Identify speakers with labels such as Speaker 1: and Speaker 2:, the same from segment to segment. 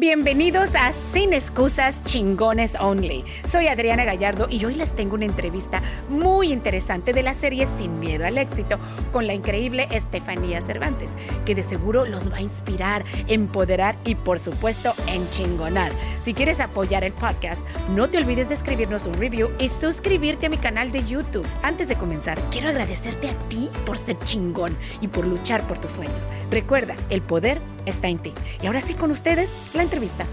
Speaker 1: Bienvenidos a Sin Excusas Chingones Only. Soy Adriana Gallardo y hoy les tengo una entrevista muy interesante de la serie Sin Miedo al Éxito con la increíble Estefanía Cervantes, que de seguro los va a inspirar, empoderar y por supuesto enchingonar. Si quieres apoyar el podcast, no te olvides de escribirnos un review y suscribirte a mi canal de YouTube. Antes de comenzar, quiero agradecerte a ti por ser chingón y por luchar por tus sueños. Recuerda, el poder está en ti. Y ahora sí con ustedes, la entrevista.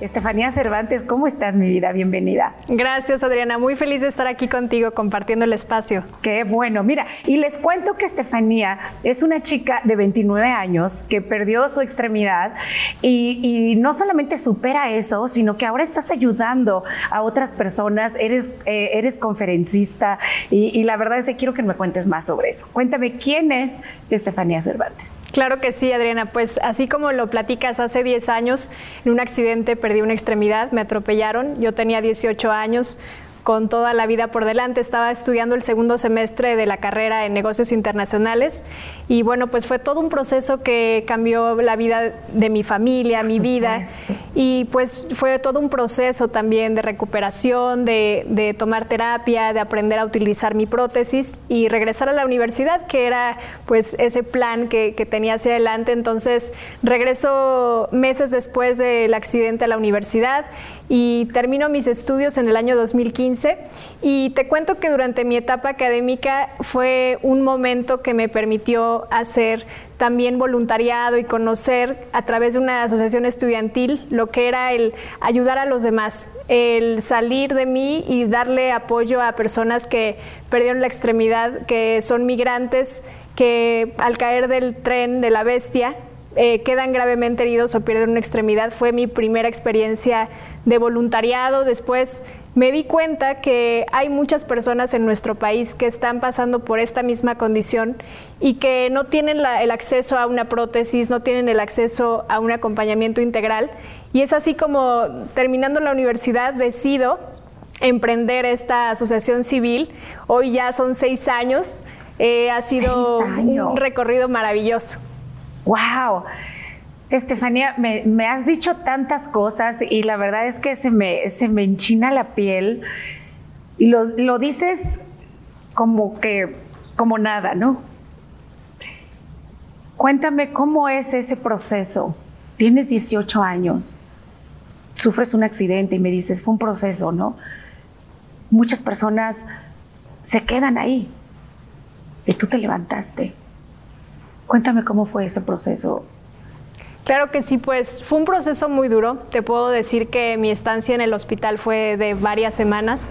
Speaker 1: Estefanía Cervantes, ¿cómo estás, mi vida? Bienvenida.
Speaker 2: Gracias, Adriana. Muy feliz de estar aquí contigo compartiendo el espacio.
Speaker 1: Qué bueno. Mira, y les cuento que Estefanía es una chica de 29 años que perdió su extremidad y, no solamente supera eso, sino que ahora estás ayudando a otras personas, eres, eh, eres conferencista y, y la verdad es que quiero que me cuentes más sobre eso. Cuéntame, ¿quién es Estefanía Cervantes?
Speaker 2: Claro que sí, Adriana. Pues así como lo platicas, hace 10 años en un accidente perdí una extremidad, me atropellaron, yo tenía 18 años, con toda la vida por delante. Estaba estudiando el segundo semestre de la carrera en negocios internacionales y bueno, pues fue todo un proceso que cambió la vida de mi familia, mi vida y pues fue todo un proceso también de recuperación, de, tomar terapia, de aprender a utilizar mi prótesis y regresar a la universidad, que era pues ese plan que, que tenía hacia adelante. Entonces regreso meses después del accidente a la universidad y termino mis estudios en el año 2015 y te cuento que durante mi etapa académica fue un momento que me permitió hacer también voluntariado y conocer a través de una asociación estudiantil lo que era el ayudar a los demás, el salir de mí y darle apoyo a personas que perdieron la extremidad, que son migrantes, que al caer del tren de la bestia eh, quedan gravemente heridos o pierden una extremidad. Fue mi primera experiencia de voluntariado. Después me di cuenta que hay muchas personas en nuestro país que están pasando por esta misma condición y que no tienen el acceso a una prótesis, no tienen el acceso a un acompañamiento integral. Y es así como terminando la universidad decido emprender esta asociación civil. Hoy ya son seis años. Eh, ha sido un recorrido maravilloso.
Speaker 1: ¡Wow! Estefanía, me, has dicho tantas cosas y la verdad es que se me, se me enchina la piel lo, lo dices como que, como nada, ¿no? Cuéntame cómo es ese proceso. Tienes 18 años, sufres un accidente y me dices, fue un proceso, ¿no? Muchas personas se quedan ahí y tú te levantaste. Cuéntame cómo fue ese proceso.
Speaker 2: Claro que sí, pues fue un proceso muy duro. Te puedo decir que mi estancia en el hospital fue de varias semanas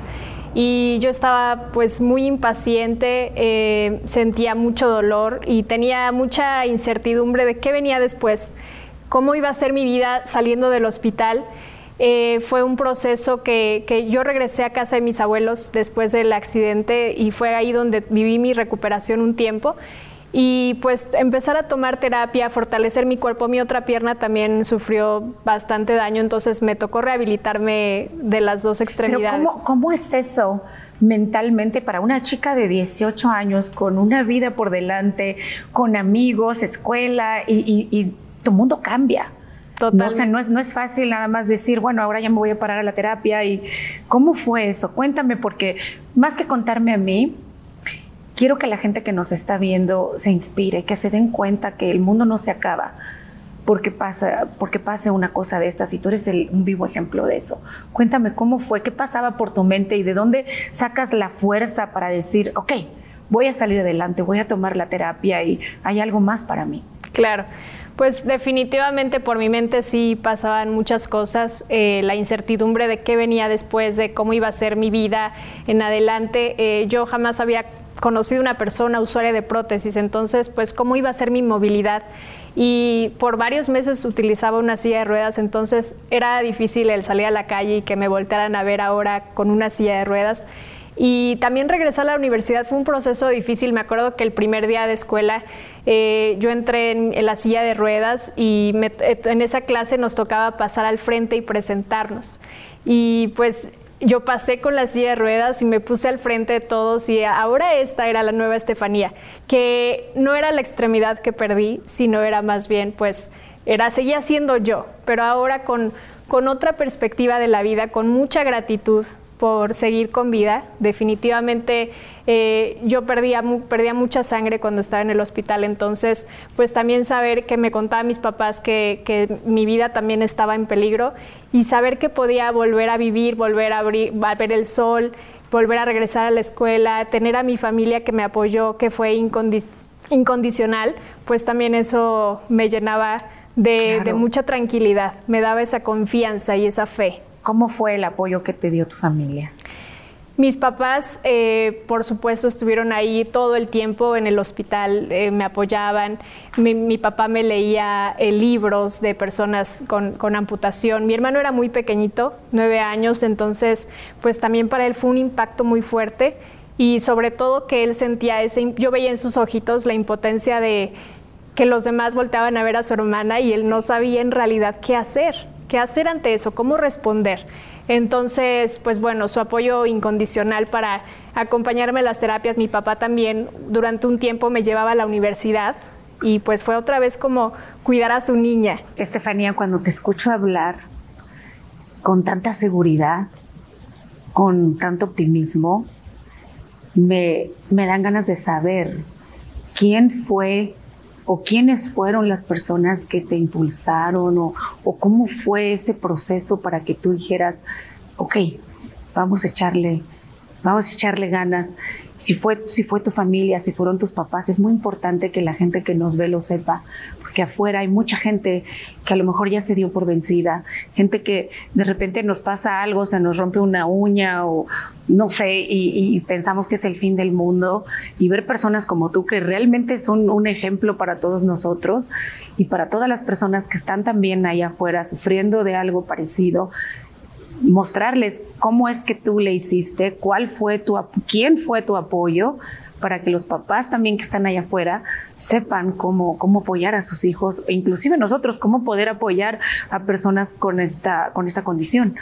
Speaker 2: y yo estaba pues muy impaciente, eh, sentía mucho dolor y tenía mucha incertidumbre de qué venía después, cómo iba a ser mi vida saliendo del hospital. Eh, fue un proceso que, que, yo regresé a casa de mis abuelos después del accidente y fue ahí donde viví mi recuperación un tiempo y pues empezar a tomar terapia, fortalecer mi cuerpo. Mi otra pierna también sufrió bastante daño, entonces me tocó rehabilitarme de las dos extremidades.
Speaker 1: ¿cómo, es eso mentalmente para una chica de 18 años con una vida por delante, con amigos, escuela y, tu mundo cambia? No, no, es, no es fácil nada más decir, bueno, ahora ya me voy a parar a la terapia. y ¿Cómo fue eso? Cuéntame, porque más que contarme a mí, quiero que la gente que nos está viendo se inspire, que se den cuenta que el mundo no se acaba porque pasa, porque pase una cosa de estas y tú eres un vivo ejemplo de eso. Cuéntame cómo fue, qué pasaba por tu mente y de dónde sacas la fuerza para decir, ok, voy a salir adelante, voy a tomar la terapia y hay algo más para mí.
Speaker 2: Claro. Pues definitivamente por mi mente sí pasaban muchas cosas, eh, la incertidumbre de qué venía después, de cómo iba a ser mi vida en adelante. Eh, yo jamás había conocido una persona usuaria de prótesis, entonces pues cómo iba a ser mi movilidad y por varios meses utilizaba una silla de ruedas, entonces era difícil el salir a la calle y que me voltearan a ver ahora con una silla de ruedas. Y también regresar a la universidad fue un proceso difícil. Me acuerdo que el primer día de escuela eh, yo entré en, la silla de ruedas y en esa clase nos tocaba pasar al frente y presentarnos. Y pues yo pasé con la silla de ruedas y me puse al frente de todos y ahora esta era la nueva Estefanía, que no era la extremidad que perdí, sino era más bien pues era, seguía siendo yo, pero ahora con, con otra perspectiva de la vida, con mucha gratitud por seguir con vida. Definitivamente eh, yo perdía, perdía mucha sangre cuando estaba en el hospital, entonces pues también saber que me contaban mis papás que, que, mi vida también estaba en peligro y saber que podía volver a vivir, volver a, abrir, a ver el sol, volver a regresar a la escuela, tener a mi familia que me apoyó, que fue incondicional, pues también eso me llenaba de, de mucha tranquilidad, me daba esa confianza y esa fe.
Speaker 1: ¿Cómo fue el apoyo que te dio tu familia?
Speaker 2: Mis papás, eh, por supuesto, estuvieron ahí todo el tiempo en el hospital, eh, me apoyaban. Mi, papá me leía eh, libros de personas con, con, amputación. Mi hermano era muy pequeñito, nueve años, entonces, pues también para él fue un impacto muy fuerte y sobre todo que él sentía ese, yo veía en sus ojitos la impotencia de que los demás volteaban a ver a su hermana y él no sabía en realidad qué hacer qué hacer ante eso, cómo responder. Entonces, pues bueno, su apoyo incondicional para acompañarme a las terapias. Mi papá también durante un tiempo me llevaba a la universidad y pues fue otra vez como cuidar a su niña.
Speaker 1: Estefanía, cuando te escucho hablar con tanta seguridad, con tanto optimismo, me, me dan ganas de saber quién fue o quiénes fueron las personas que te impulsaron o, cómo fue ese proceso para que tú dijeras, ok, vamos a echarle, vamos a echarle ganas. Si fue, si fue tu familia, si fueron tus papás, es muy importante que la gente que nos ve lo sepa, afuera hay mucha gente que a lo mejor ya se dio por vencida, gente que de repente nos pasa algo, se nos rompe una uña o no sé, y, pensamos que es el fin del mundo, y ver personas como tú que realmente son un ejemplo para todos nosotros y para todas las personas que están también allá afuera sufriendo de algo parecido, mostrarles cómo es que tú le hiciste, cuál fue tu, quién fue tu apoyo, para que los papás también que están allá afuera sepan cómo, cómo apoyar a sus hijos e inclusive nosotros cómo poder apoyar a personas con esta, con esta condición.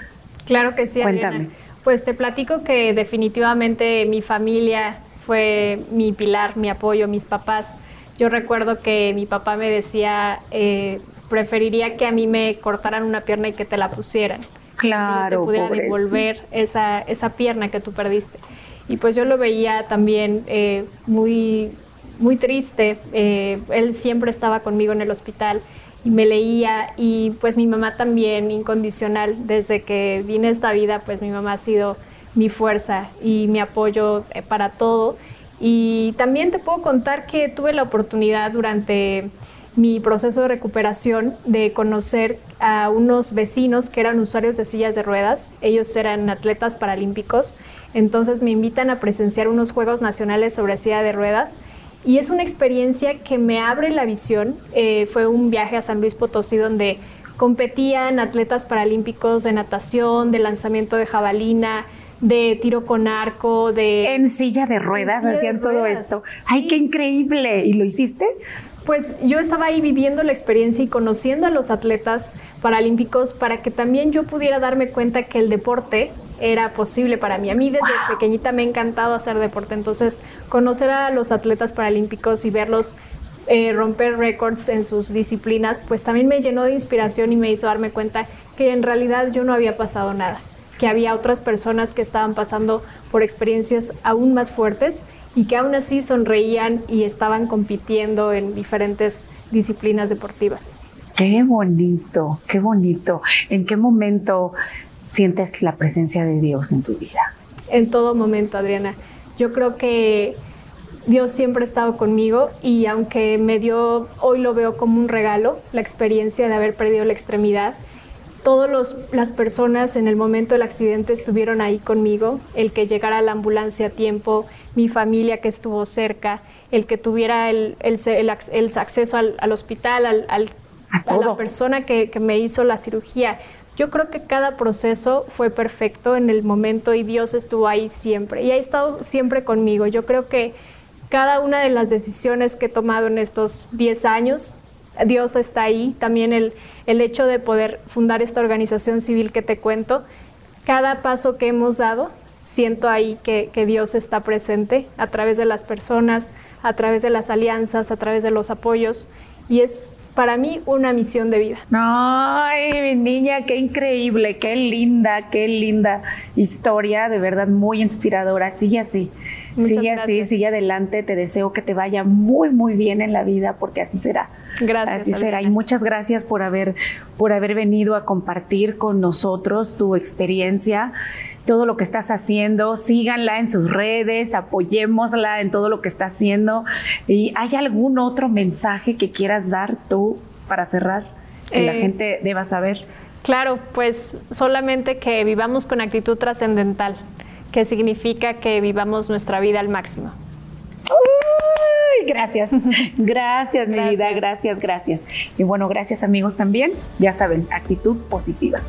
Speaker 2: Claro que sí. Cuéntame. Pues te platico que definitivamente mi familia fue mi pilar, mi apoyo, mis papás. Yo recuerdo que mi papá me decía, eh, preferiría que a mí me cortaran una pierna y que te la pusieran.
Speaker 1: Claro. Que
Speaker 2: te pudiera devolver esa, esa pierna que tú perdiste y pues yo lo veía también eh, muy, muy triste. Eh, él siempre estaba conmigo en el hospital y me leía y pues mi mamá también incondicional. Desde que vine a esta vida, pues mi mamá ha sido mi fuerza y mi apoyo eh, para todo. Y también te puedo contar que tuve la oportunidad durante mi proceso de recuperación de conocer a unos vecinos que eran usuarios de sillas de ruedas. Ellos eran atletas paralímpicos entonces me invitan a presenciar unos Juegos Nacionales sobre silla de ruedas y es una experiencia que me abre la visión. Eh, fue un viaje a San Luis Potosí donde competían atletas paralímpicos de natación, de lanzamiento de jabalina, de tiro con arco, de...
Speaker 1: En silla de ruedas hacían todo esto. ¡Ay, qué increíble! ¿Y lo hiciste?
Speaker 2: Pues yo estaba ahí viviendo la experiencia y conociendo a los atletas paralímpicos para que también yo pudiera darme cuenta que el deporte era posible para mí. A mí desde pequeñita me ha encantado hacer deporte, entonces conocer a los atletas paralímpicos y verlos eh, romper récords en sus disciplinas, pues también me llenó de inspiración y me hizo darme cuenta que en realidad yo no había pasado nada, que había otras personas que estaban pasando por experiencias aún más fuertes y que aún así sonreían y estaban compitiendo en diferentes disciplinas deportivas.
Speaker 1: Qué bonito, qué bonito. ¿En qué momento sientes la presencia de Dios en tu vida?
Speaker 2: En todo momento, Adriana. Yo creo que Dios siempre ha estado conmigo y aunque me dio, hoy lo veo como un regalo, la experiencia de haber perdido la extremidad, todas las personas en el momento del accidente estuvieron ahí conmigo, el que llegara la ambulancia a tiempo, mi familia que estuvo cerca, el que tuviera el, acceso al, hospital, al, a, la persona que, que me hizo la cirugía. Yo creo que cada proceso fue perfecto en el momento y Dios estuvo ahí siempre y ha estado siempre conmigo. Yo creo que cada una de las decisiones que he tomado en estos 10 años, Dios está ahí. También el, el hecho de poder fundar esta organización civil que te cuento, cada paso que hemos dado, siento ahí que, que Dios está presente a través de las personas, a través de las alianzas, a través de los apoyos y es para mí una misión de vida.
Speaker 1: Ay, mi niña, qué increíble, qué linda, qué linda historia, de verdad muy inspiradora. Sigue así. sigue así, sigue adelante. Te deseo que te vaya muy, muy bien en la vida, porque así será.
Speaker 2: Gracias.
Speaker 1: Así será. Y muchas gracias por haber, por haber venido a compartir con nosotros tu experiencia todo lo que estás haciendo, síganla en sus redes, apoyémosla en todo lo que está haciendo. ¿Y hay algún otro mensaje que quieras dar tú para cerrar que la eh, gente deba saber?
Speaker 2: Claro, pues solamente que vivamos con actitud trascendental, que significa que vivamos nuestra vida al máximo.
Speaker 1: Gracias, gracias, mi vida, gracias, gracias. Y bueno, gracias amigos también. Ya saben, actitud positiva.